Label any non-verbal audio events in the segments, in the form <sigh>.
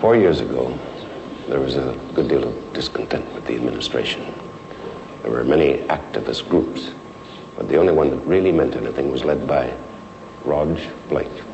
Four years ago, there was a good deal of discontent with the administration. There were many activist groups, but the only one that really meant anything was led by Roj Blake.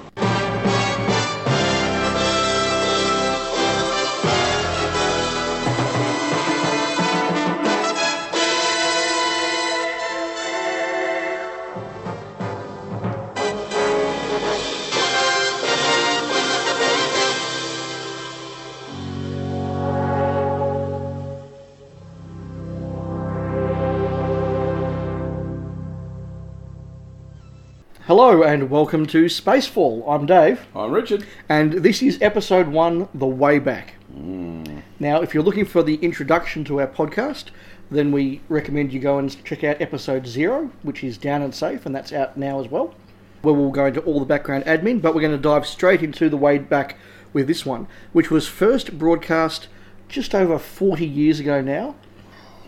Hello and welcome to Spacefall. I'm Dave, I'm Richard. and this is episode one, The Way Back. Now, if you're looking for the introduction to our podcast, then we recommend you go and check out episode zero, which is Down and Safe, and that's out now as well, where we'll go into all the background admin, but we're going to dive straight into The Way Back with this one, which was first broadcast just over 40 years ago now,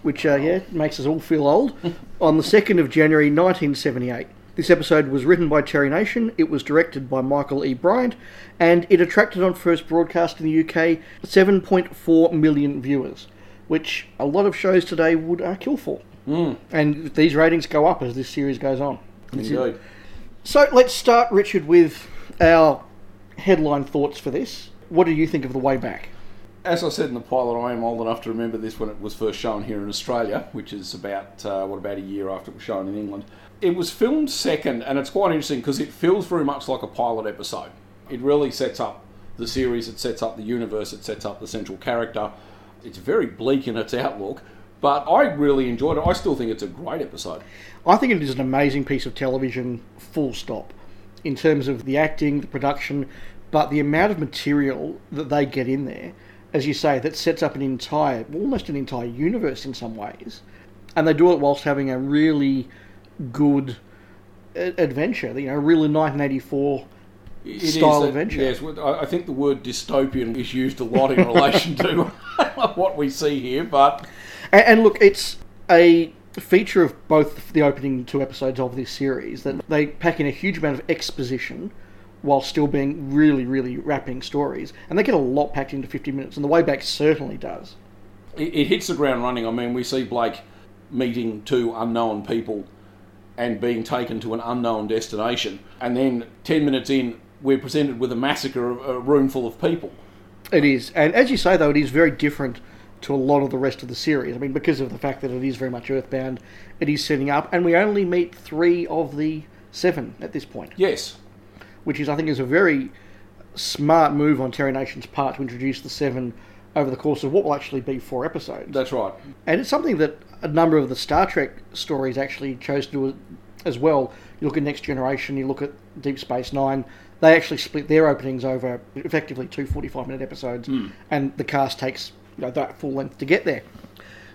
which, uh, yeah, makes us all feel old, on the 2nd of January 1978. This episode was written by Terry Nation, it was directed by Michael E. Briant, and it attracted on first broadcast in the UK 7.4 million viewers, which a lot of shows today would uh, kill for. Mm. And these ratings go up as this series goes on. Indeed. So let's start, Richard, with our headline thoughts for this. What do you think of The Way Back? As I said in the pilot, I am old enough to remember this when it was first shown here in Australia, which is about, uh, what, about a year after it was shown in England. It was filmed second, and it's quite interesting because it feels very much like a pilot episode. It really sets up the series, it sets up the universe, it sets up the central character. It's very bleak in its outlook, but I really enjoyed it. I still think it's a great episode. I think it is an amazing piece of television, full stop, in terms of the acting, the production, but the amount of material that they get in there, as you say, that sets up an entire, almost an entire universe in some ways. And they do it whilst having a really good adventure, you know, really 1984 It is style that- adventure. Yes, I I think the word dystopian is used a lot in relation to <laughs> what we see here, but And, and look, it's a feature of both the opening two episodes of this series that they pack in a huge amount of exposition while still being really, really wrapping stories. And they get a lot packed into 50 minutes, and the way back certainly does. it, it hits the ground running. I mean, we see Blake meeting two unknown people and being taken to an unknown destination, and then 10 minutes in, we're presented with a massacre of a room full of people. It is. And as you say, though, it is very different to a lot of the rest of the series. I mean, because of the fact that it is very much Earthbound, it is setting up, and we only meet three of the seven at this point. Yes, which is I think is a very smart move on Terry Nation's part to introduce the seven over the course of what will actually be four episodes. that's right. and it's something that a number of the Star Trek stories actually chose to do as well. You look at Next Generation, you look at Deep Space Nine. They actually split their openings over effectively two 45 minute episodes, hmm. and the cast takes you know, that full length to get there.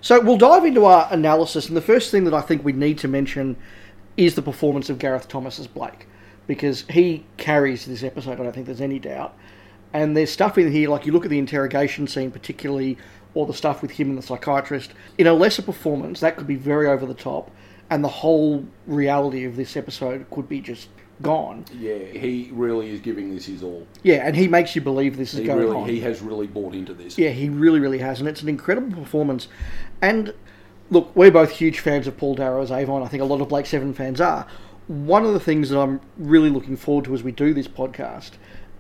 So we'll dive into our analysis, and the first thing that I think we need to mention is the performance of Gareth Thomas as Blake, because he carries this episode. I don't think there's any doubt. And there's stuff in here, like you look at the interrogation scene, particularly, or the stuff with him and the psychiatrist. In a lesser performance, that could be very over the top, and the whole reality of this episode could be just gone. Yeah, he really is giving this his all. Yeah, and he makes you believe this is He going really, on. he has really bought into this. Yeah, he really, really has, and it's an incredible performance. And look, we're both huge fans of Paul Darrow as Avon. I think a lot of Blake Seven fans are. One of the things that I'm really looking forward to as we do this podcast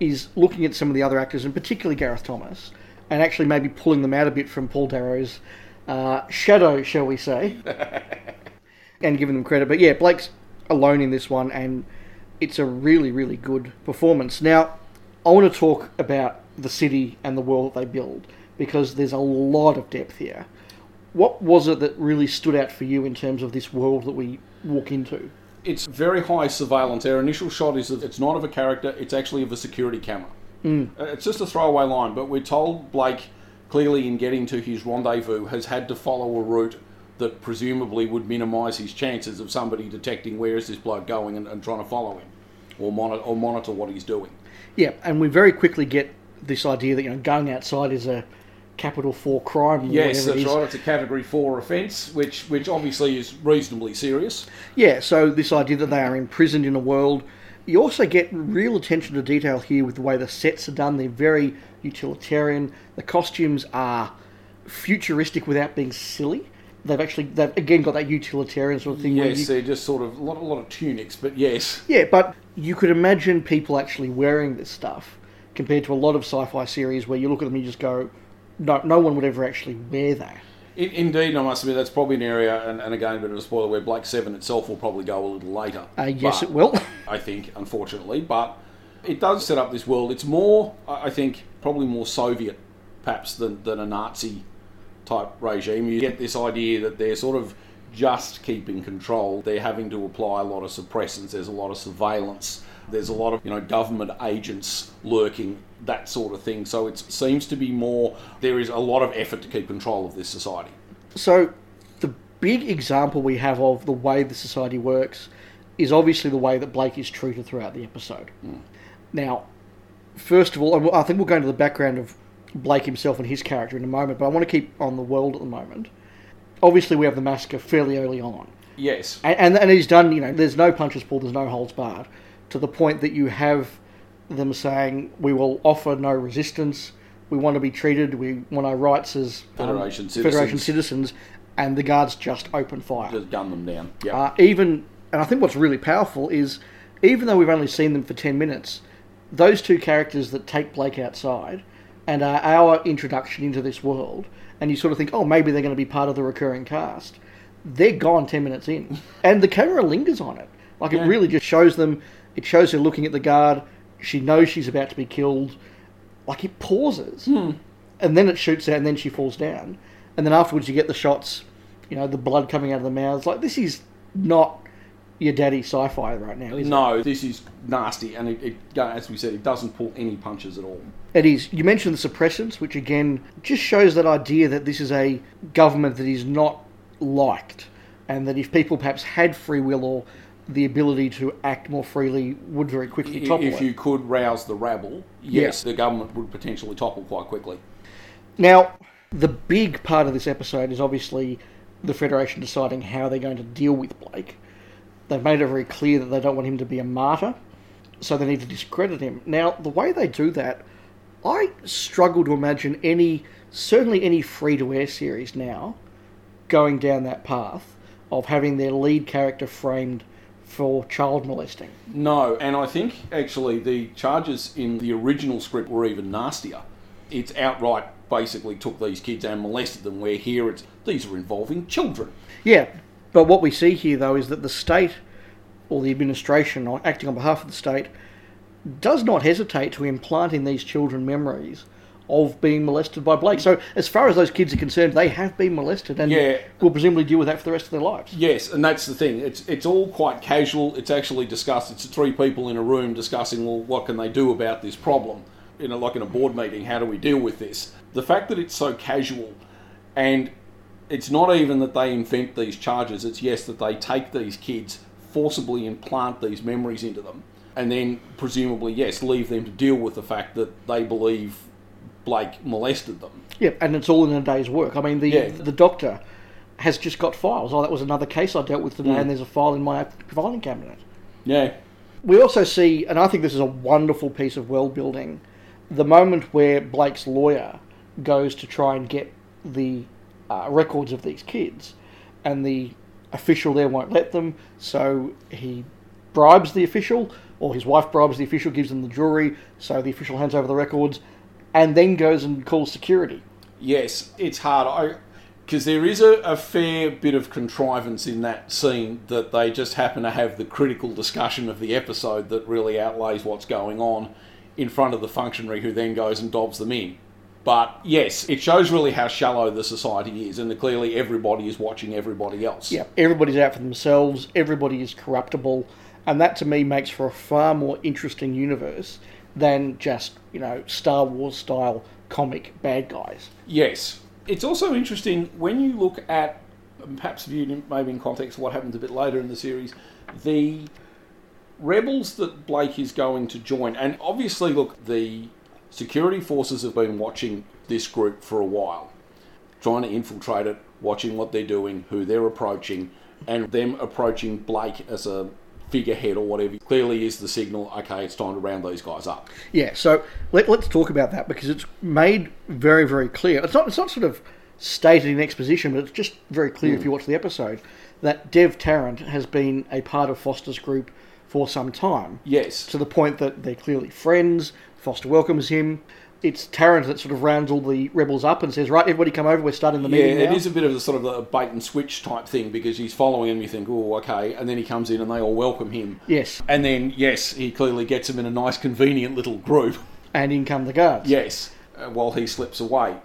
is looking at some of the other actors, and particularly Gareth Thomas, and actually maybe pulling them out a bit from Paul Darrow's uh, shadow, shall we say, <laughs> and giving them credit. But yeah, Blake's alone in this one, and it's a really, really good performance. Now, I want to talk about the city and the world that they build because there's a lot of depth here. What was it that really stood out for you in terms of this world that we walk into? It's very high surveillance. Our initial shot is that it's not of a character, it's actually of a security camera. Uh, It's just a throwaway line, but we're told Blake, clearly in getting to his rendezvous, has had to follow a route that presumably would minimise his chances of somebody detecting where is this bloke going and, and trying to follow him or monitor, or monitor what he's doing. Yeah, and we very quickly get this idea that you know going outside is a capital four crime. Yes, that's right. It's a Category Four offence, which which obviously is reasonably serious. Yeah, so this idea that they are imprisoned in a world You also get real attention to detail here with the way the sets are done. They're very utilitarian. The costumes are futuristic without being silly. They've actually, they've again got that utilitarian sort of thing. Yes, you- they're just sort of a lot, a lot of tunics, but yes. yeah, but you could imagine people actually wearing this stuff compared to a lot of sci-fi series where you look at them and you just go, no, no one would ever actually wear that. In, indeed, I must admit that's probably an area, and, and again, a bit of a spoiler, where Blake Seven itself will probably go a little later. Uh, yes, But- it will. I think, unfortunately, but it does set up this world. It's more, I I think, probably more Soviet, perhaps, than, than a Nazi type regime. You get this idea that they're sort of just keeping control. They're having to apply a lot of suppressants. There's a lot of surveillance. There's a lot of you know government agents lurking, that sort of thing. So it seems to be more. There is a lot of effort to keep control of this society. So, the big example we have of the way the society works is obviously the way that Blake is treated throughout the episode. Hmm. Now, first of all, I think we'll go into the background of Blake himself and his character in a moment, but I want to keep on the world at the moment. Obviously, we have the massacre fairly early on. Yes. And, and, and he's done, you know, there's no punches pulled, there's no holds barred, to the point that you have them saying, we will offer no resistance, we want to be treated, we want our rights as um, Federation Federation citizens. citizens, and the guards just open fire. Just gun them down. Yeah. Uh, even, and I think what's really powerful is, even though we've only seen them for 10 minutes, those two characters that take Blake outside and are our introduction into this world, and you sort of think, oh, maybe they're going to be part of the recurring cast, they're gone 10 minutes in. <laughs> and the camera lingers on it. Like, Yeah. it really just shows them, it shows her looking at the guard, she knows she's about to be killed. Like, it pauses. Hmm. And then it shoots out, and then she falls down. And then afterwards, you get the shots, you know, the blood coming out of the mouths. Like, this is not your daddy sci-fi right now. Is it? No, this is nasty, and it, it, as we said, it doesn't pull any punches at all. It is. You mentioned the suppressants, which again just shows that idea that this is a government that is not liked, and that if people perhaps had free will or the ability to act more freely, would very quickly topple If it. you could rouse the rabble, yes, Yeah. the government would potentially topple quite quickly. Now, the big part of this episode is obviously the Federation deciding how they're going to deal with Blake. They've made it very clear that they don't want him to be a martyr, so they need to discredit him. Now, the way they do that, I struggle to imagine any, certainly any free to air series now, going down that path of having their lead character framed for child molesting. No, and I think actually the charges in the original script were even nastier. It's outright basically took these kids and molested them, where here it's these are involving children. Yeah, but what we see here, though, is that the state or the administration, acting on behalf of the state, does not hesitate to implant in these children memories of being molested by Blake. So, as far as those kids are concerned, they have been molested and Yeah. will presumably deal with that for the rest of their lives. Yes, and that's the thing. It's it's all quite casual. It's actually discussed. It's three people in a room discussing, well, what can they do about this problem? You know, like in a board meeting, how do we deal with this? The fact that it's so casual, and it's not even that they invent these charges. It's yes that they take these kids, forcibly implant these memories into them, and then presumably yes leave them to deal with the fact that they believe Blake molested them. Yeah, and it's all in a day's work. I mean, the Yeah. the doctor has just got files. Oh, that was another case I dealt with today, Mm. and there's a file in my filing cabinet. Yeah, We also see, and I think this is a wonderful piece of world building, the moment where Blake's lawyer goes to try and get the uh, records of these kids, and the official there won't let them, so he bribes the official, or his wife bribes the official, gives them the jewelry, so the official hands over the records, and then goes and calls security. Yes, it's hard. Because there is a, a fair bit of contrivance in that scene that they just happen to have the critical discussion of the episode that really outlays what's going on in front of the functionary who then goes and dobs them in. But yes, it shows really how shallow the society is, and that clearly everybody is watching everybody else. Yeah, everybody's out for themselves, everybody is corruptible, and that to me makes for a far more interesting universe than just, you know, Star Wars style comic bad guys. Yes. It's also interesting when you look at, perhaps viewed maybe in context of what happens a bit later in the series, the rebels that Blake is going to join. And obviously, look, the security forces have been watching this group for a while, trying to infiltrate it, watching what they're doing, who they're approaching, and them approaching Blake as a figurehead or whatever clearly is the signal. Okay, it's time to round these guys up. Yeah, so let, let's talk about that because it's made very, very clear. It's not, it's not sort of stated in exposition, but it's just very clear if you hmm. watch the episode that Dev Tarrant has been a part of Foster's group for some time. Yes. To the point that they're clearly friends. Foster welcomes him. It's Tarrant that sort of rounds all the rebels up and says, "Right, everybody, come over. We're starting the Yeah, meeting it now." is a bit of a sort of a bait and switch type thing because he's following him. You think, oh, okay, and then he comes in and they all welcome him. Yes, And then, yes, he clearly gets them in a nice, convenient little group. and in come the guards. Yes, uh, while he slips away.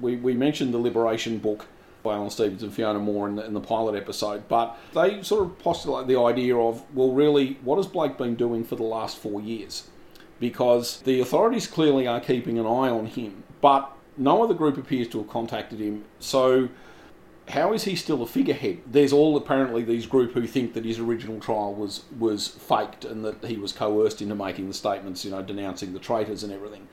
We, we mentioned the Liberation book by Alan Stevens and Fiona Moore in the, in the pilot episode, but they sort of postulate the idea of, well, really, what has Blake been doing for the last four years? Because the authorities clearly are keeping an eye on him, but no other group appears to have contacted him. So, how is he still a figurehead? There's all apparently these group who think that his original trial was was faked and that he was coerced into making the statements, you know, denouncing the traitors and everything.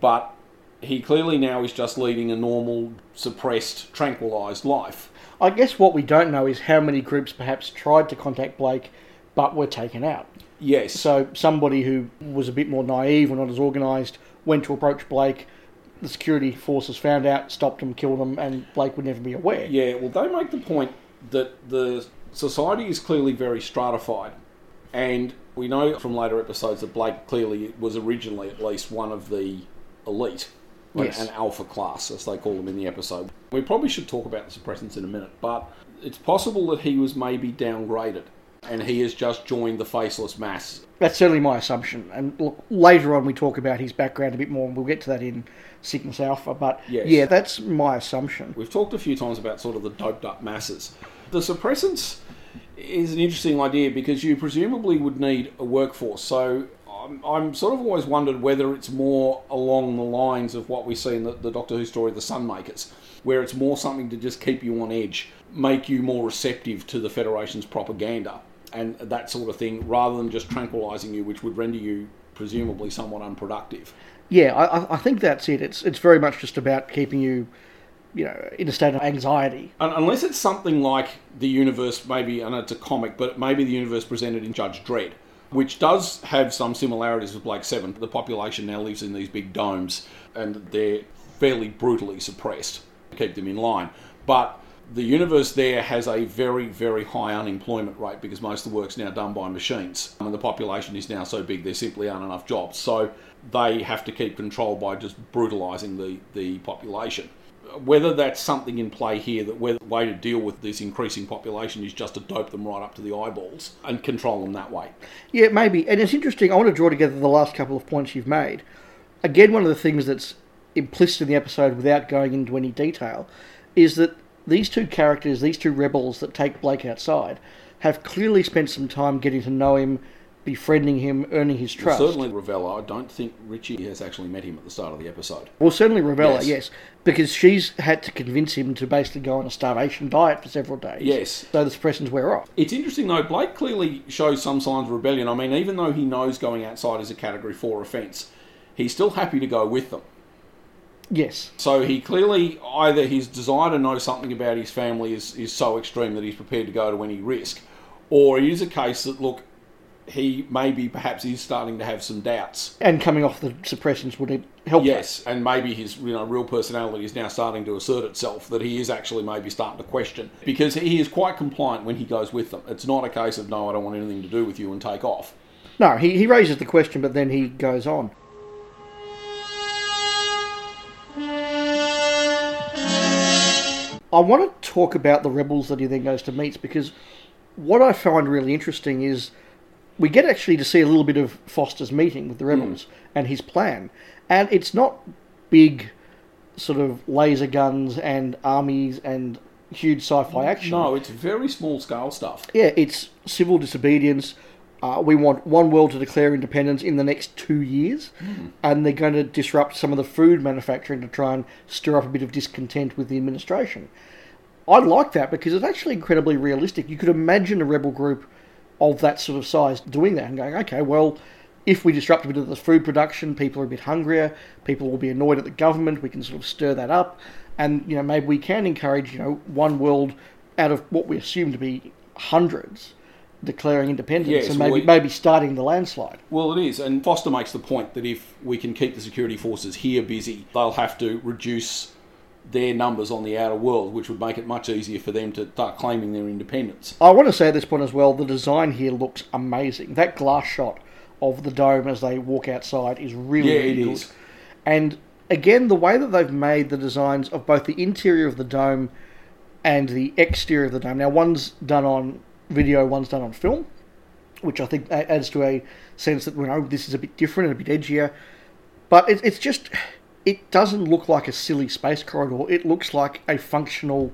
But he clearly now is just leading a normal, suppressed, tranquilised life. I guess what we don't know is how many groups perhaps tried to contact Blake but were taken out. Yes. So somebody who was a bit more naive or not as organised went to approach Blake. The security forces found out, stopped him, killed him, and Blake would never be aware. Yeah, well, they make the point that the society is clearly very stratified. And we know from later episodes that Blake clearly was originally at least one of the elite. an- Yes. An alpha class, as they call them in the episode. We probably should talk about the suppressants in a minute, but it's possible that he was maybe downgraded and he has just joined the faceless mass. That's certainly my assumption. And look, later on we talk about his background a bit more, and we'll get to that in Cygnus Alpha. But Yes. yeah, that's my assumption. We've talked a few times about sort of the doped up masses. The suppressants is an interesting idea because you presumably would need a workforce. So I'm, I'm sort of always wondered whether it's more along the lines of what we see in the, the Doctor Who story, The Sunmakers, where it's more something to just keep you on edge, make you more receptive to the Federation's propaganda and that sort of thing, rather than just tranquilising you, which would render you presumably somewhat unproductive. Yeah, I, I- think that's it. It's it's very much just about keeping you, you know, in a state of anxiety. Un- Unless it's something like the universe, maybe, I know it's a comic, but maybe the universe presented in Judge Dredd, which does have some similarities with Blake Seven. The population now lives in these big domes, and they're fairly brutally suppressed to keep them in line. But the universe there has a very, very high unemployment rate because most of the work's now done by machines. Um, and the population is now so big there simply aren't enough jobs. So they have to keep control by just brutalising the, the population whether that's something in play here, that whether the way to deal with this increasing population is just to dope them right up to the eyeballs and control them that way. Yeah, maybe. And it's interesting. I want to draw together the last couple of points you've made. Again, one of the things that's implicit in the episode without going into any detail is that these two characters, these two rebels that take Blake outside, have clearly spent some time getting to know him, befriending him, earning his trust. Certainly, Ravella. I don't think Richie has actually met him at the start of the episode. Well, certainly Ravella, Yes. yes. because she's had to convince him to basically go on a starvation diet for several days. Yes. So the suppressions wear off. It's interesting though. Blake clearly shows some signs of rebellion. I mean, even though he knows going outside is a Category Four offence, he's still happy to go with them. Yes. So he clearly either his desire to know something about his family is, is so extreme that he's prepared to go to any risk, or it is a case that look, he maybe perhaps is starting to have some doubts. And coming off the suppressions would help. that. Yes, and maybe his you know real personality is now starting to assert itself that he is actually maybe starting to question because he is quite compliant when he goes with them. It's not a case of no, I don't want anything to do with you and take off. No, he, he raises the question, but then he goes on. I want to talk about the rebels that he then goes to meet because what I find really interesting is we get actually to see a little bit of Foster's meeting with the hmm. rebels and his plan. And it's not big sort of laser guns and armies and huge sci-fi action. No, it's very small scale stuff. Yeah, it's civil disobedience. Uh, we want one world to declare independence in the next two years, and they're going to disrupt some of the food manufacturing to try and stir up a bit of discontent with the administration. I like that because it's actually incredibly realistic. You could imagine a rebel group of that sort of size doing that and going, okay, well, if we disrupt a bit of the food production, people are a bit hungrier, people will be annoyed at the government, we can sort of stir that up, and you know maybe we can encourage you know one world out of what we assume to be hundreds declaring independence Yes, and maybe well, maybe starting the landslide. Well, it is, and Foster makes the point that if we can keep the security forces here busy, they'll have to reduce their numbers on the outer world, which would make it much easier for them to start claiming their independence. I want to say at this point as well, the design here looks amazing. That glass shot of the dome as they walk outside is really, Yeah, really it good. is. And again, the way that they've made the designs of both the interior of the dome and the exterior of the dome. Now, one's done on video, one's done on film, which I think adds to a sense that, you know, this is a bit different and a bit edgier. But it, it's just, it doesn't look like a silly space corridor. It looks like a functional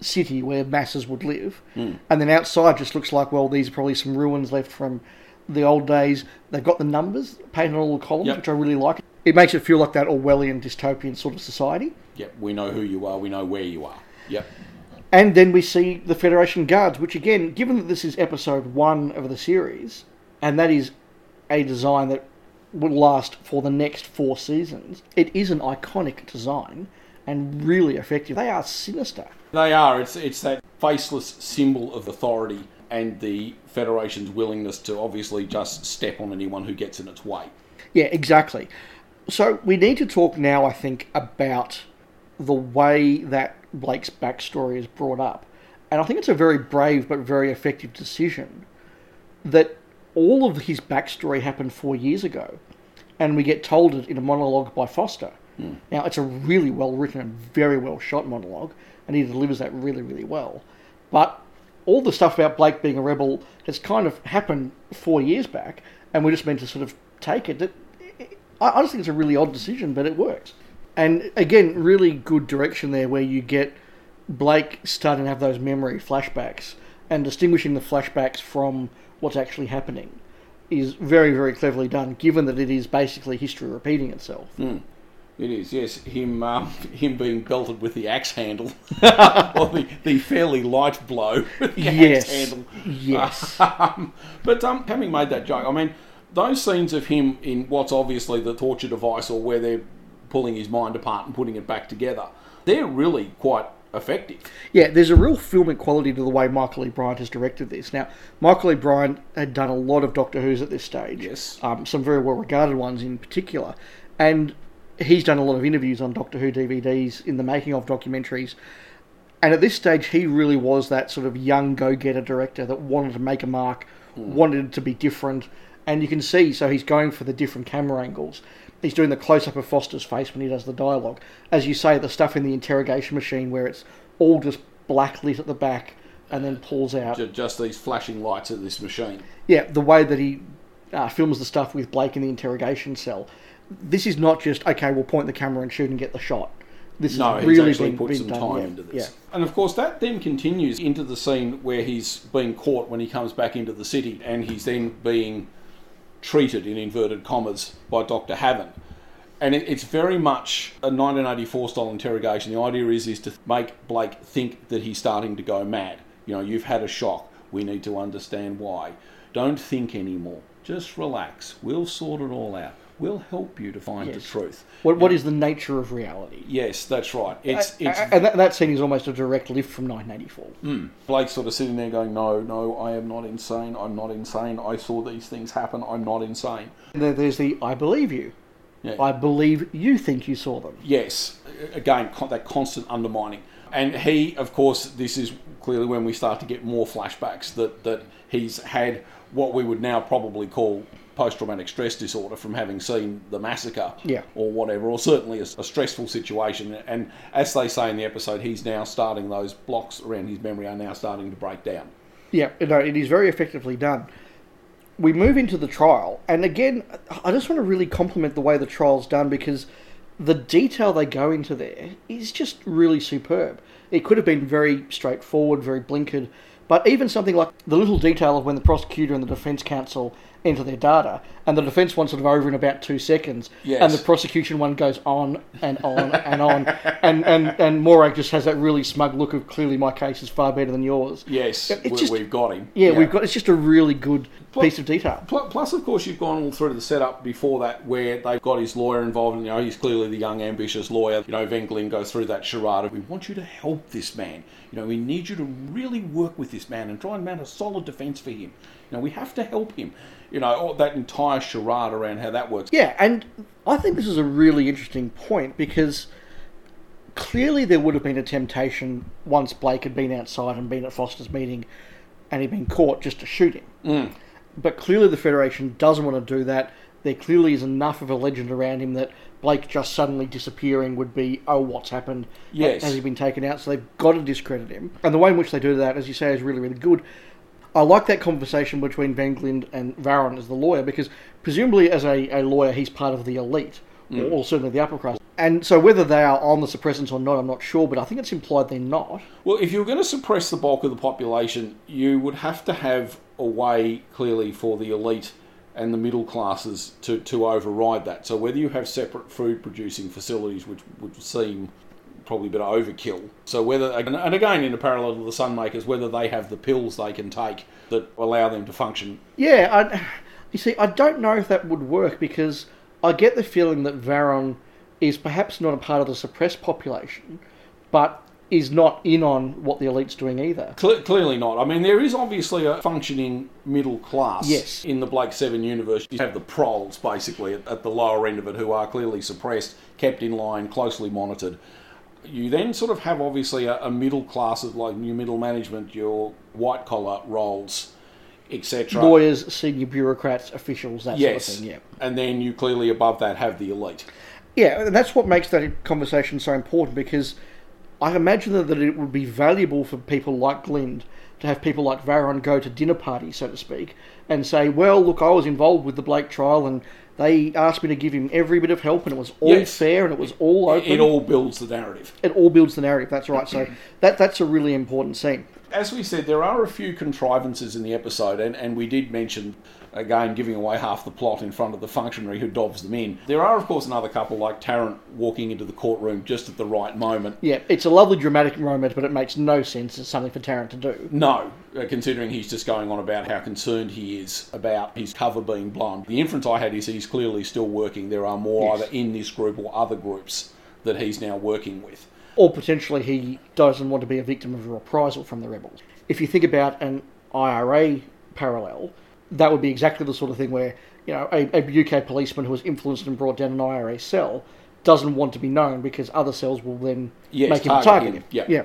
city where masses would live. Hmm. And then outside just looks like, well, these are probably some ruins left from the old days. They've got the numbers painted on all the columns, Yep. which I really like. It makes it feel like that Orwellian dystopian sort of society. Yep, we know who you are, we know where you are. Yep. And then we see the Federation Guards, which again, given that this is episode one of the series, and that is a design that will last for the next four seasons, it is an iconic design and really effective. They are sinister. They are. It's it's that faceless symbol of authority and the Federation's willingness to obviously just step on anyone who gets in its way. Yeah, exactly. So we need to talk now, I think, about the way that Blake's backstory is brought up. And I think it's a very brave but very effective decision that all of his backstory happened four years ago, and we get told it in a monologue by Foster. Hmm. Now, it's a really well written and very well shot monologue, and he delivers that really, really well. But all the stuff about Blake being a rebel has kind of happened four years back, and we're just meant to sort of take it. That I just think it's a really odd decision, but it works. And again, really good direction there, where you get Blake starting to have those memory flashbacks and distinguishing the flashbacks from what's actually happening is very, very cleverly done, given that it is basically history repeating itself. It is, yes. Him, um, <laughs> him being belted with the axe handle, <laughs> or the, the fairly light blow with the Yes. axe handle. Yes. <laughs> Um, but um, having made that joke, I mean, those scenes of him in what's obviously the torture device, or where they're pulling his mind apart and putting it back together, they're really quite effective. Yeah, there's a real filmic quality to the way Michael E. Briant has directed this. Now, Michael E. Briant had done a lot of Doctor Who's at this stage. Yes. Um, some very well regarded ones in particular. And he's done a lot of interviews on Doctor Who DVDs in the making of documentaries. And at this stage, he really was that sort of young go getter director that wanted to make a mark, wanted it to be different. And you can see, so he's going for the different camera angles. He's doing the close up of Foster's face when he does the dialogue. As you say, the stuff in the interrogation machine where it's all just black lit at the back and then pulls out. Just these flashing lights of this machine. Yeah, the way that he uh, films the stuff with Blake in the interrogation cell. This is not just, okay, we'll point the camera and shoot and get the shot. This No, has he's really actually been, put been some done, time yeah, into this. Yeah. And of course, that then continues into the scene where he's being caught when he comes back into the city, and he's then being treated in inverted commas by Dr. Havant. And it, it's very much a 1984 style interrogation. The idea is is to make Blake think that he's starting to go mad. You know, you've had a shock. We need to understand why. Don't think anymore. Just relax. We'll sort it all out. We'll help you to find the truth. What, what is the nature of reality? Yes, that's right. It's it's and that, that scene is almost a direct lift from 1984. Hmm. Blake's sort of sitting there going, No, no, I am not insane. I'm not insane. I saw these things happen. I'm not insane. And then there's the I believe you. Yeah. I believe you think you saw them. Yes, again, that constant undermining. And he, of course, this is clearly when we start to get more flashbacks that, that he's had what we would now probably call post traumatic stress disorder from having seen the massacre Yeah. or whatever, or certainly a, a stressful situation. And as they say in the episode, he's now starting, those blocks around his memory are now starting to break down. Yeah, no, it is very effectively done. We move into the trial, and again, I just want to really compliment the way the trial's done because the detail they go into there is just really superb. It could have been very straightforward, very blinkered, but even something like the little detail of when the prosecutor and the defence counsel enter their data, and the defence one sort of over in about two seconds, Yes. and the prosecution one goes on and on and on, and and and Morag just has that really smug look of clearly my case is far better than yours. Yes, we, we've got him. Yeah, we've got. It's just a really good piece of detail. Plus, of course, you've gone all through the setup before that, where they've got his lawyer involved, and you know he's clearly the young, ambitious lawyer. You know, Ven Glynd goes through that charade. of, We want you to help this man. You know, we need you to really work with this man and try and mount a solid defence for him. You know, we have to help him. You know, all that entire charade around how that works. Yeah, and I think this is a really interesting point because clearly there would have been a temptation once Blake had been outside and been at Foster's meeting and he'd been caught just to shoot him. Mm. But clearly the Federation doesn't want to do that. There clearly is enough of a legend around him that Blake just suddenly disappearing would be, oh, what's happened? Yes. Has he been taken out? So they've got to discredit him. And the way in which they do that, as you say, is really, really good. I like that conversation between Ven Glynd and Varon as the lawyer because presumably as a, a lawyer he's part of the elite, or, or certainly the upper crust. And so whether they are on the suppressants or not, I'm not sure, but I think it's implied they're not. Well, if you were going to suppress the bulk of the population, you would have to have a way clearly for the elite and the middle classes to, to override that. So whether you have separate food producing facilities, which would seem probably a bit of overkill. So whether and again in a parallel to the Sunmakers, whether they have the pills they can take that allow them to function. Yeah, I, you see, I don't know if that would work because I get the feeling that Varon is perhaps not a part of the suppressed population, but is not in on what the elite's doing either. Cle- clearly not. I mean, there is obviously a functioning middle class Yes. in the Blake Seven universe. You have the proles basically at, at the lower end of it, who are clearly suppressed, kept in line, closely monitored. You then sort of have obviously a, a middle class of like your middle management, your white collar roles, etc. Lawyers, senior bureaucrats, officials, that Yes. sort of thing, yeah. And then you clearly above that have the elite. Yeah, and that's what makes that conversation so important because I imagine that, that it would be valuable for people like Glynd to have people like Varon go to dinner parties, so to speak, and say, well, look, I was involved with the Blake trial and they asked me to give him every bit of help and it was all Yes. fair and it was all open. It all builds the narrative. it all builds the narrative, that's right. So <clears throat> that that's a really important scene. As we said, there are a few contrivances in the episode, and, and we did mention, again, giving away half the plot in front of the functionary who dobs them in. There are, of course, another couple like Tarrant walking into the courtroom just at the right moment. Yeah, it's a lovely dramatic moment, but it makes no sense as something for Tarrant to do. No, uh, considering he's just going on about how concerned he is about his cover being blown. The inference I had is he's clearly still working. There are more Yes. either in this group or other groups that he's now working with. or potentially he doesn't want to be a victim of a reprisal from the rebels. If you think about an IRA parallel, that would be exactly the sort of thing where you know a, a UK policeman who was influenced and brought down an IRA cell doesn't want to be known because other cells will then Yes, make him target target him, yeah. yeah.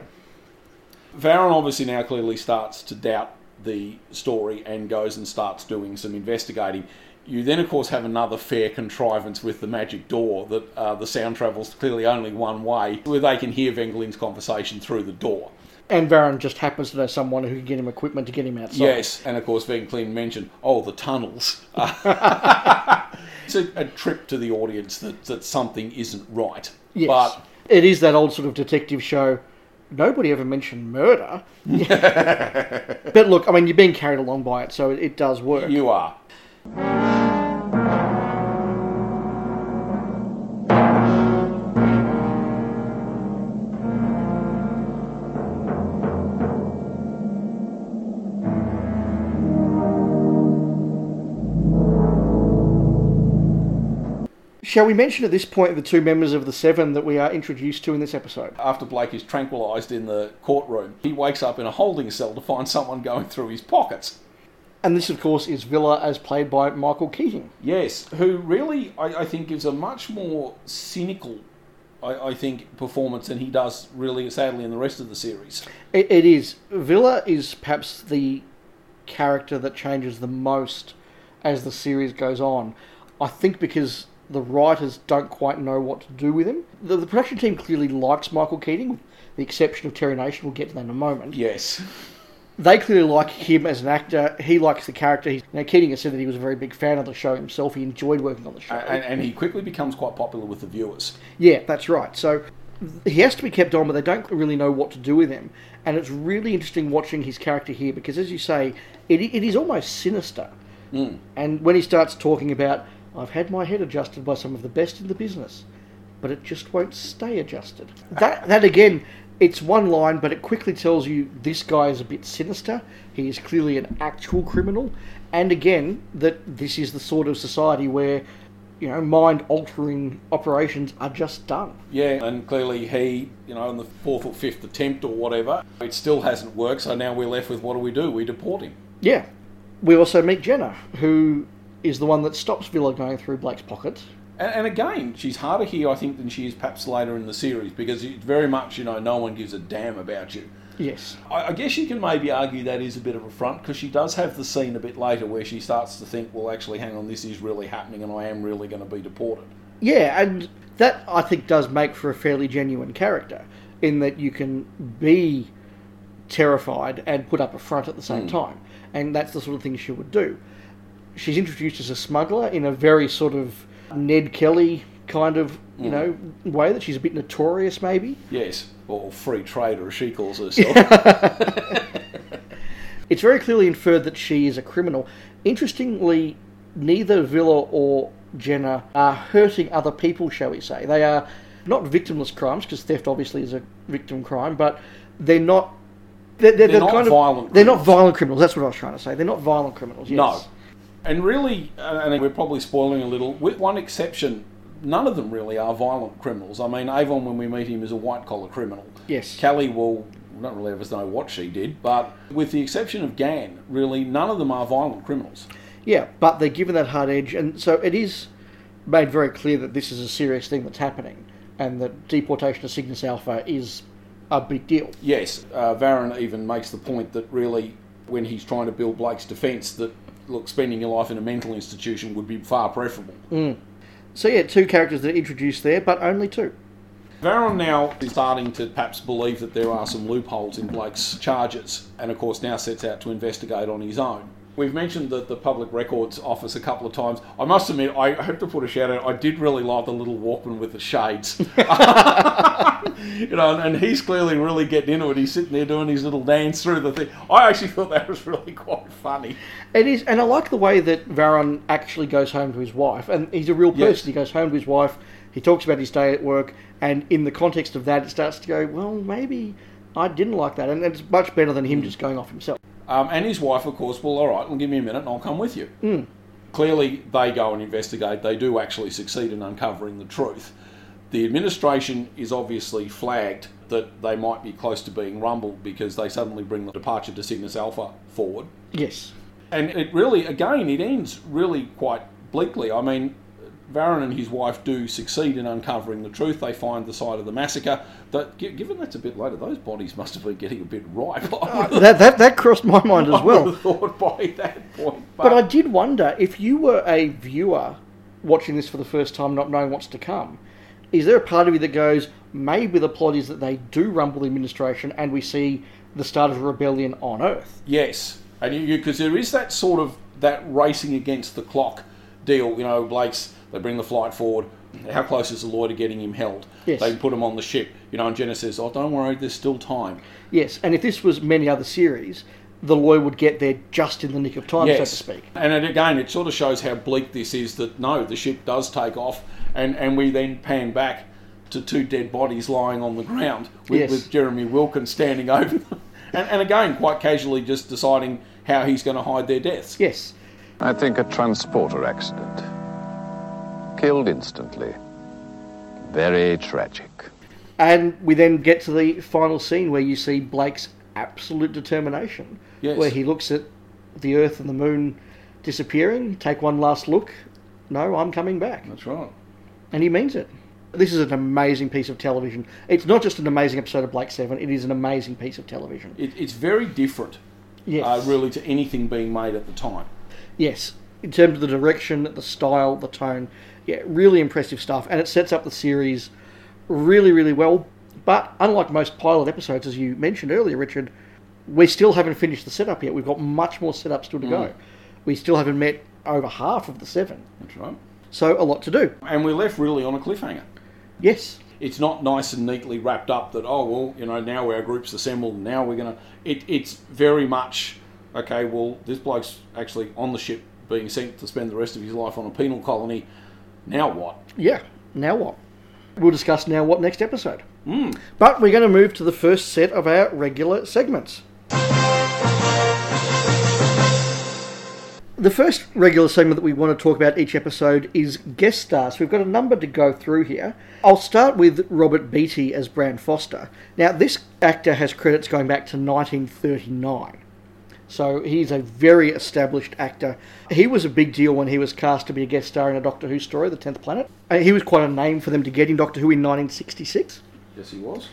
Varon obviously now clearly starts to doubt the story and goes and starts doing some investigating. You then, of course, have another fair contrivance with the magic door that uh, the sound travels clearly only one way, where they can hear Ven Glynd's conversation through the door. And Varon just happens to know someone who can get him equipment to get him outside. Yes, and of course, Ven Glynd mentioned, oh, the tunnels. <laughs> it's a, a trip to the audience that, that something isn't right. Yes. But it is that old sort of detective show. Nobody ever mentioned murder. <laughs> but look, I mean, you're being carried along by it, so it, it does work. you are. Shall we mention at this point the two members of the Seven that we are introduced to in this episode? After Blake is tranquilised in the courtroom, he wakes up in a holding cell to find someone going through his pockets. And this, of course, is Vila as played by Michael Keating. Yes, who really, I, I think, gives a much more cynical, I, I think, performance than he does, really, sadly, in the rest of the series. It, it is. Vila is perhaps the character that changes the most as the series goes on. I think because the writers don't quite know what to do with him. The, the production team clearly likes Michael Keating, with the exception of Terry Nation. We'll get to that in a moment. Yes. They clearly like him as an actor. He likes the character. He's, you know, Keating has said that he was a very big fan of the show himself. He enjoyed working on the show. And, and he quickly becomes quite popular with the viewers. Yeah, that's right. So he has to be kept on, but they don't really know what to do with him. And it's really interesting watching his character here because, as you say, it, it is almost sinister. Hmm. And when he starts talking about, I've had my head adjusted by some of the best in the business, but it just won't stay adjusted. Uh, that, that again, It's one line, but it quickly tells you this guy is a bit sinister. He is clearly an actual criminal, and again that this is the sort of society where you know mind altering operations are just done. Yeah, and clearly he, you know, in the fourth or fifth attempt or whatever, it still hasn't worked. So now we're left with what do we do? We deport him. Yeah. We also meet Jenna, who is the one that stops Vila going through Blake's pockets. And, and again, she's harder here, I think, than she is perhaps later in the series because it's very much, you know, no one gives a damn about you. Yes. I, I guess you can maybe argue that is a bit of a front because she does have the scene a bit later where she starts to think, well, actually, hang on, this is really happening and I am really going to be deported. Yeah, and that I think does make for a fairly genuine character in that you can be terrified and put up a front at the same hmm. time. And that's the sort of thing she would do. She's introduced as a smuggler in a very sort of Ned Kelly kind of, you mm. know, way that she's a bit notorious maybe. Yes, or free trader, as she calls herself. <laughs> It's very clearly inferred that she is a criminal. Interestingly, neither Vila or Jenna are hurting other people, shall we say. They are not victimless crimes, because theft obviously is a victim crime, but they're not. They're, they're, They're not kind of- violent They're not violent criminals. That's what I was trying to say. They're not violent criminals. Yes. No. And really, uh, and we're probably spoiling a little, with one exception, none of them really are violent criminals. I mean, Avon, when we meet him, is a white collar criminal. Yes. Cally will not really ever know what she did, but with the exception of Gan, really, none of them are violent criminals. Yeah, but they're given that hard edge, and so it is made very clear that this is a serious thing that's happening, and that deportation of Cygnus Alpha is a big deal. Yes, uh, Varon even makes the point that really, when he's trying to build Blake's defence, that look, spending your life in a mental institution would be far preferable. Mm. So yeah, two characters that are introduced there, but only two. Varon now is starting to perhaps believe that there are some loopholes in Blake's charges, and of course now sets out to investigate on his own. We've mentioned the, the Public Records Office a couple of times. I must admit, I have to put a shout out. I did really like the little Walkman with the shades. <laughs> <laughs> you know, and, and he's clearly really getting into it. He's sitting there doing his little dance through the thing. I actually thought that was really quite funny. It is, and I like the way that Varon actually goes home to his wife, and he's a real person. Yes. He goes home to his wife. He talks about his day at work, and in the context of that, it starts to go, well, maybe I didn't like that, and it's much better than him just going off himself. Um, and his wife, of course, well, all right, well, give me a minute and I'll come with you. Clearly, they go and investigate. They do actually succeed in uncovering the truth. The administration is obviously flagged that they might be close to being rumbled because they suddenly bring the departure to Cygnus Alpha forward. Yes. And it really, again, it ends really quite bleakly. I mean, Varon and his wife do succeed in uncovering the truth. They find the site of the massacre. That, given that's a bit later, those bodies must have been getting a bit ripe. <laughs> Have, uh, That, that, that crossed my mind as I would well. have thought by that point. But I did wonder if you were a viewer watching this for the first time, not knowing what's to come, is there a part of you that goes, maybe the plot is that they do rumble the administration and we see the start of a rebellion on Earth? Yes, and you because there is that sort of that racing against the clock deal. You know, Blake's they bring the flight forward. How close is the lawyer to getting him held? Yes. They put him on the ship. You know, and Jenna says, "Oh, don't worry, there's still time." Yes, and if this was many other series, the lawyer would get there just in the nick of time, so to speak. And it, again, it sort of shows how bleak this is. That no, the ship does take off, and and we then pan back to two dead bodies lying on the ground with, Yes. with Jeremy Wilkins standing <laughs> over them, and, and again, quite casually, just deciding how he's going to hide their deaths. Yes. I think a transporter accident. Killed instantly. Very tragic. And we then get to the final scene where you see Blake's absolute determination, Yes. where he looks at the Earth and the Moon disappearing, take one last look. No, I'm coming back. That's right. And he means it. This is an amazing piece of television. It's not just an amazing episode of Blake Seven, it is an amazing piece of television. It, it's very different, Yes. uh, really, to anything being made at the time. Yes. In terms of the direction, the style, the tone, yeah, really impressive stuff. And it sets up the series really, really well. But unlike most pilot episodes, as you mentioned earlier, Richard, we still haven't finished the setup yet. We've got much more setup still to go. We still haven't met over half of the seven. That's right. So a lot to do. And we're left really on a cliffhanger. Yes. It's not nice and neatly wrapped up that, oh, well, you know, now our group's assembled, now we're going to. It, it's very much, okay, well, this bloke's actually on the ship being sent to spend the rest of his life on a penal colony. Now what? Yeah. Now what? We'll discuss now what next episode. Hmm. But we're going to move to the first set of our regular segments. The first regular segment that we want to talk about each episode is guest stars. We've got a number to go through here. I'll start with Robert Beatty as Bran Foster. Now, this actor has credits going back to 1939. So he's a very established actor. He was a big deal when he was cast to be a guest star in a Doctor Who story, The Tenth Planet. Uh, He was quite a name for them to get in Doctor Who in 1966. Yes, he was.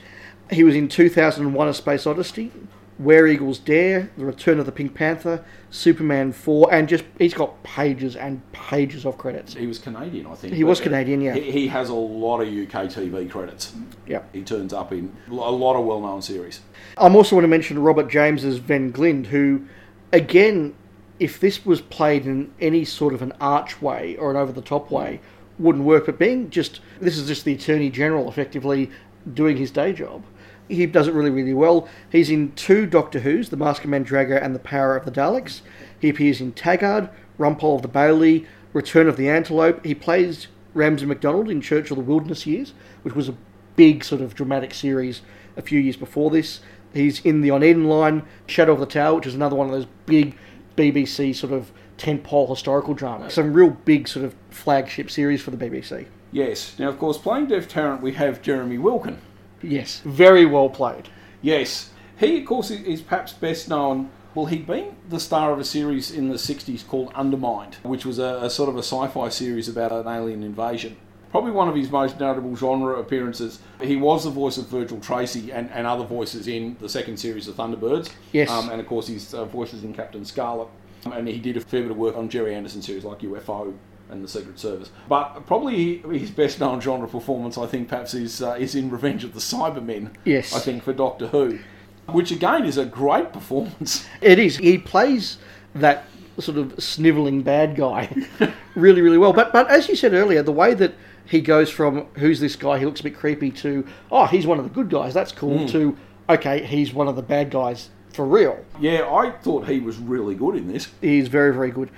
He was in 2001 A Space Odyssey, Where Eagles Dare, The Return of the Pink Panther, Superman 4, and just he's got pages and pages of credits. He was Canadian, I think. He was Canadian, yeah. He, he has a lot of UK TV credits. Mm-hmm. Yep. He turns up in a lot of well-known series. I'm also want to mention Robert James as Ven Glynd, who, again, if this was played in any sort of an archway or an over the top way, wouldn't work. But being just this is just the Attorney General effectively doing his day job. He does it really, really well. He's in two Doctor Who's, The Mask of Mandragora and The Power of the Daleks. He appears in Taggart, Rumpole of the Bailey, Return of the Antelope. He plays Ramsay MacDonald in Churchill: The Wilderness Years, which was a big sort of dramatic series a few years before this. He's in the Onedin Line, Shadow of the Tower, which is another one of those big BBC sort of tentpole historical dramas. Some real big sort of flagship series for the BBC. Yes. Now, of course, playing Dev Tarrant, we have Jeremy Wilkin. Yes, very well played. Yes. He, of course, is perhaps best known. Well, he'd been the star of a series in the 60s called Undermind, which was a, a sort of a sci fi series about an alien invasion. Probably one of his most notable genre appearances. He was the voice of Virgil Tracy and, and other voices in the second series of Thunderbirds. Yes. Um, and, of course, his uh, voices in Captain Scarlet. And he did a fair bit of work on Gerry Anderson series like UFO and the Secret Service. But probably his best known genre performance, I think, perhaps is uh, is in Revenge of the Cybermen. Yes. I think for Doctor Who, which again is a great performance. <laughs> It is. He plays that sort of snivelling bad guy <laughs> really, really well. But but as you said earlier, the way that he goes from who's this guy? He looks a bit creepy to oh, he's one of the good guys. That's cool. To okay, he's one of the bad guys for real. Yeah, I thought he was really good in this. He's very, very good.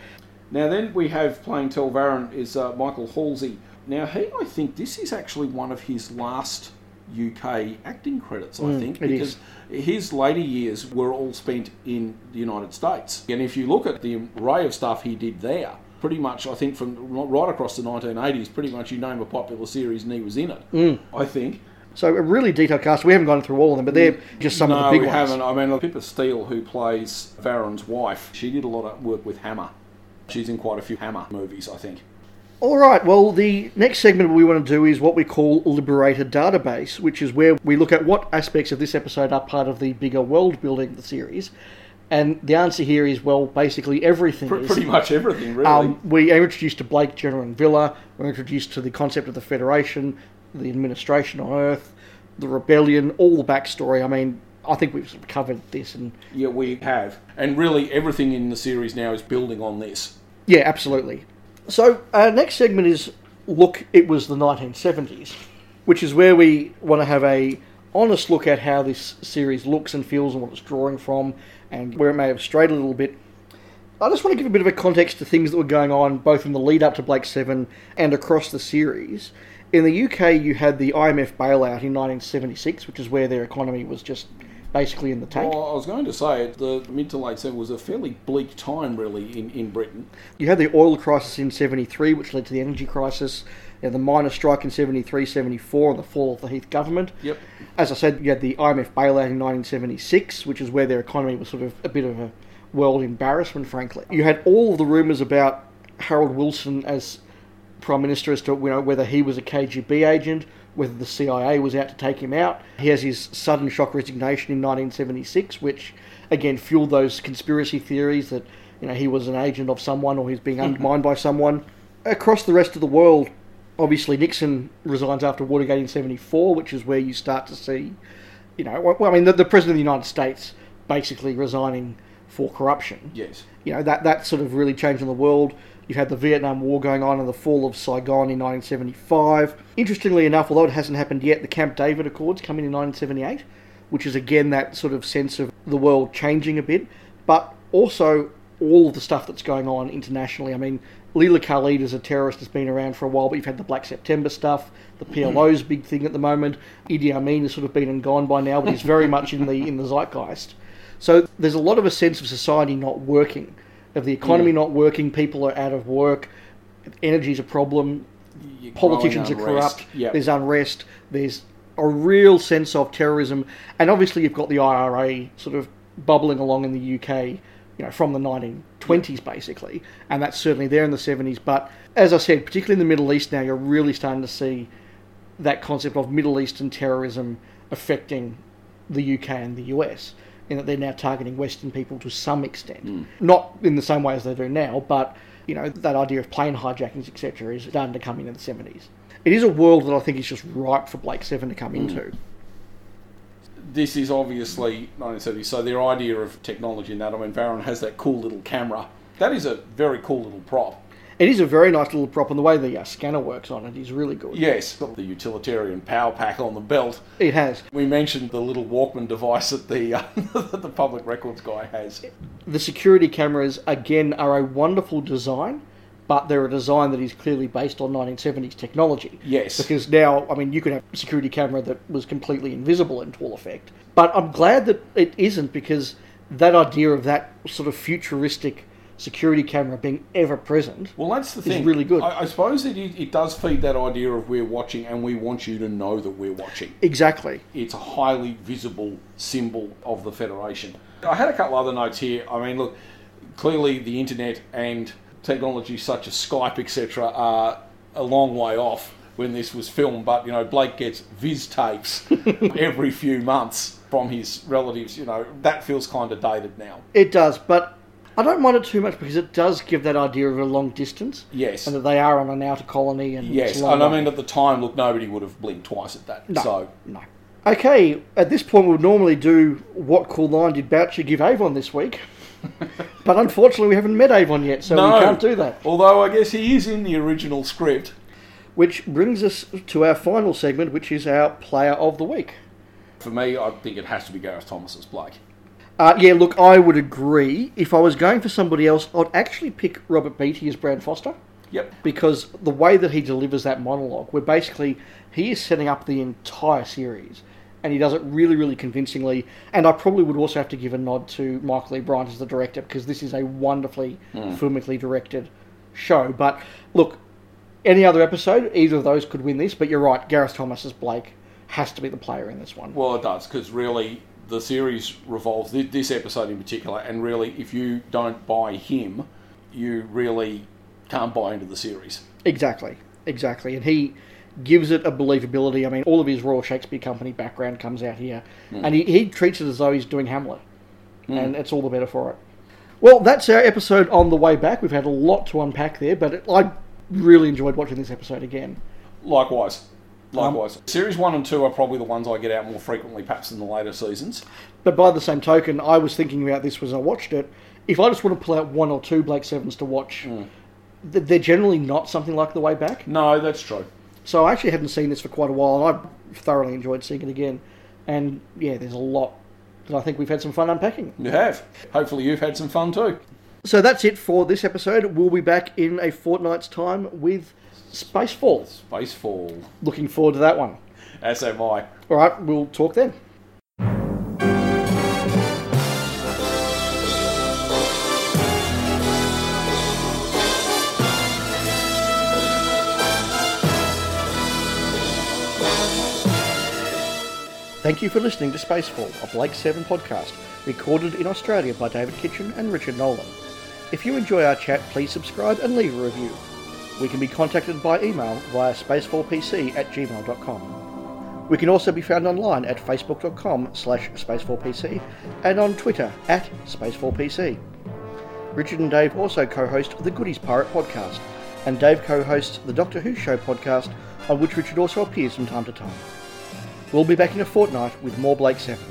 Now then, we have playing Tel Varon is uh, Michael Halsey. Now he, I think, this is actually one of his last UK acting credits. I mm, think it because his later years were all spent in the United States. And if you look at the array of stuff he did there, pretty much, I think from right across the 1980s, pretty much you name a popular series and he was in it. Mm. I think. So a really detailed cast. We haven't gone through all of them, but they're mm. just some no, of the big we ones. haven't. I mean, Pippa Steel, who plays Varon's wife, she did a lot of work with Hammer. She's in quite a few Hammer movies, I think. All right, well, the next segment we want to do is what we call Liberated Database, which is where we look at what aspects of this episode are part of the bigger world building of the series. And the answer here is, well, basically everything Pr- is. pretty much everything, really. Um, we are introduced to Blake, Jenna, and Vila. We're introduced to the concept of the Federation, the administration on Earth, the rebellion, all the backstory. I mean, I think we've sort of covered this, and Yeah, we have. And really, everything in the series now is building on this. yeah, absolutely. So our next segment is look. It was the 1970s, which is where we want to have a honest look at how this series looks and feels and what it's drawing from, and where it may have strayed a little bit. I just want to give a bit of a context to things that were going on both in the lead up to Blake Seven and across the series. In the UK, you had the IMF bailout in 1976, which is where their economy was just basically in the tank. Well, I was going to say, the mid to late 70s was a fairly bleak time, really, in, in Britain. You had the oil crisis in 73, which led to the energy crisis. You had the miners' strike in 73, 74, and the fall of the Heath government. Yep. As I said, you had the IMF bailout in 1976, which is where their economy was sort of a bit of a world embarrassment, frankly. You had all of the rumours about Harold Wilson as Prime Minister as to you know, whether he was a KGB agent, whether the CIA was out to take him out. He has his sudden shock resignation in 1976, which again fueled those conspiracy theories that you know he was an agent of someone or he's being <laughs> undermined by someone. Across the rest of the world, obviously Nixon resigns after Watergate in 74, which is where you start to see, you know, well, I mean, the, the President of the United States basically resigning for corruption Yes. you know that that sort of really changing the world. You've had the Vietnam War going on and the fall of Saigon in 1975. Interestingly enough, although it hasn't happened yet, the Camp David Accords come in in 1978, which is again that sort of sense of the world changing a bit, but also all of the stuff that's going on internationally. I mean, Leila Khaled as a terrorist has been around for a while, but you've had the Black September stuff. The mm-hmm. PLO's big thing at the moment. Idi Amin has sort of been and gone by now, but he's very much in the in the zeitgeist. So there's a lot of a sense of society not working, of the economy not working. People are out of work. Energy's a problem. You're Politicians are corrupt. Yep. There's unrest. There's a real sense of terrorism, and obviously you've got the IRA sort of bubbling along in the UK, you know, from the 1920s basically, and that's certainly there in the 70s. But as I said, particularly in the Middle East now, you're really starting to see that concept of Middle Eastern terrorism affecting the UK and the US. In that they're now targeting Western people to some extent, hmm. not in the same way as they do now, but you know that idea of plane hijackings, etc., is starting to come in in the seventies. It is a world that I think is just ripe for Blake Seven to come hmm. into. this is obviously 1970s. So their idea of technology in that, I mean, Varon has that cool little camera. That is a very cool little prop. It is a very nice little prop, and the way the uh, scanner works on it is really good. Yes, the utilitarian power pack on the belt. It has. We mentioned the little Walkman device that the uh, <laughs> that the public records guy has. The security cameras, again, are a wonderful design, but they're a design that is clearly based on 1970s technology. Yes. Because now, I mean, you could have a security camera that was completely invisible in all effect. But I'm glad that it isn't because that idea of that sort of futuristic security camera being ever present. Well, that's the thing. really good. I, I suppose it, it does feed that idea of we're watching and we want you to know that we're watching. Exactly. It's a highly visible symbol of the Federation. I had a couple other notes here. I mean, look, clearly the internet and technology such as Skype, etc., are a long way off when this was filmed. But you know, Blake gets viz tapes <laughs> every few months from his relatives. You know, that feels kind of dated now. It does, but I don't mind it too much because it does give that idea of a long distance. Yes. And that they are on an outer colony and Yes, and I mean at the time, look, nobody would have blinked twice at that. No, So no. Okay, at this point, we would normally do what cool line did Boucher give Avon this week, <laughs> but unfortunately, we haven't met Avon yet, so no, we can't do that. Although I guess he is in the original script. Which brings us to our final segment, which is our Player of the Week. For me, I think it has to be Gareth Thomas as Blake. Uh, yeah, look, I would agree. If I was going for somebody else, I'd actually pick Robert Beatty as Bran Foster. Yep. because the way that he delivers that monologue, where basically he is setting up the entire series, and he does it really, really convincingly. And I probably would also have to give a nod to Michael E. Briant as the director, because this is a wonderfully filmically directed show. But look, any other episode, either of those could win this. But you're right, Gareth Thomas as Blake has to be the player in this one. Well, it does because really the series revolves thi- this episode in particular, and really, if you don't buy him, you really can't buy into the series. Exactly, exactly. And he gives it a believability. I mean, all of his Royal Shakespeare Company background comes out here, hmm. and he, he treats it as though he's doing Hamlet, hmm. and it's all the better for it. Well, that's our episode on the way back. We've had a lot to unpack there, but it, I really enjoyed watching this episode again. Likewise. Likewise. Series one and two are probably the ones I get out more frequently, perhaps in the later seasons. But by the same token, I was thinking about this as I watched it. If I just want to pull out one or two Blake Sevens to watch, hmm. th- they're generally not something like The Way Back. No, that's true. So I actually hadn't seen this for quite a while, and I thoroughly enjoyed seeing it again. And yeah, there's a lot that I think we've had some fun unpacking. You have. Hopefully, you've had some fun too. So that's it for this episode. We'll be back in a fortnight's time with Spacefall. Spacefall. Looking forward to that one. As am I. All right, we'll talk then. Thank you for listening to Spacefall, a Blake 7 podcast, recorded in Australia by David Kitchen and Richard Nolan. If you enjoy our chat, please subscribe and leave a review. We can be contacted by email via spacefallpc at gmail.com. We can also be found online at facebook.com slash spacefallpc and on Twitter at spacefallpc. Richard and Dave also co-host the Goodies Pirate podcast, and Dave co-hosts the Doctor Who Show podcast, on which Richard also appears from time to time. We'll be back in a fortnight with more Blake 7.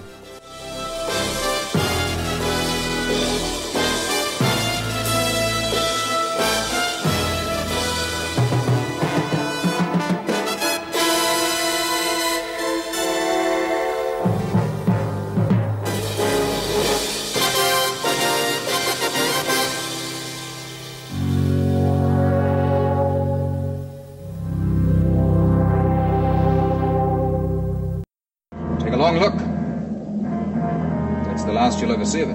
That's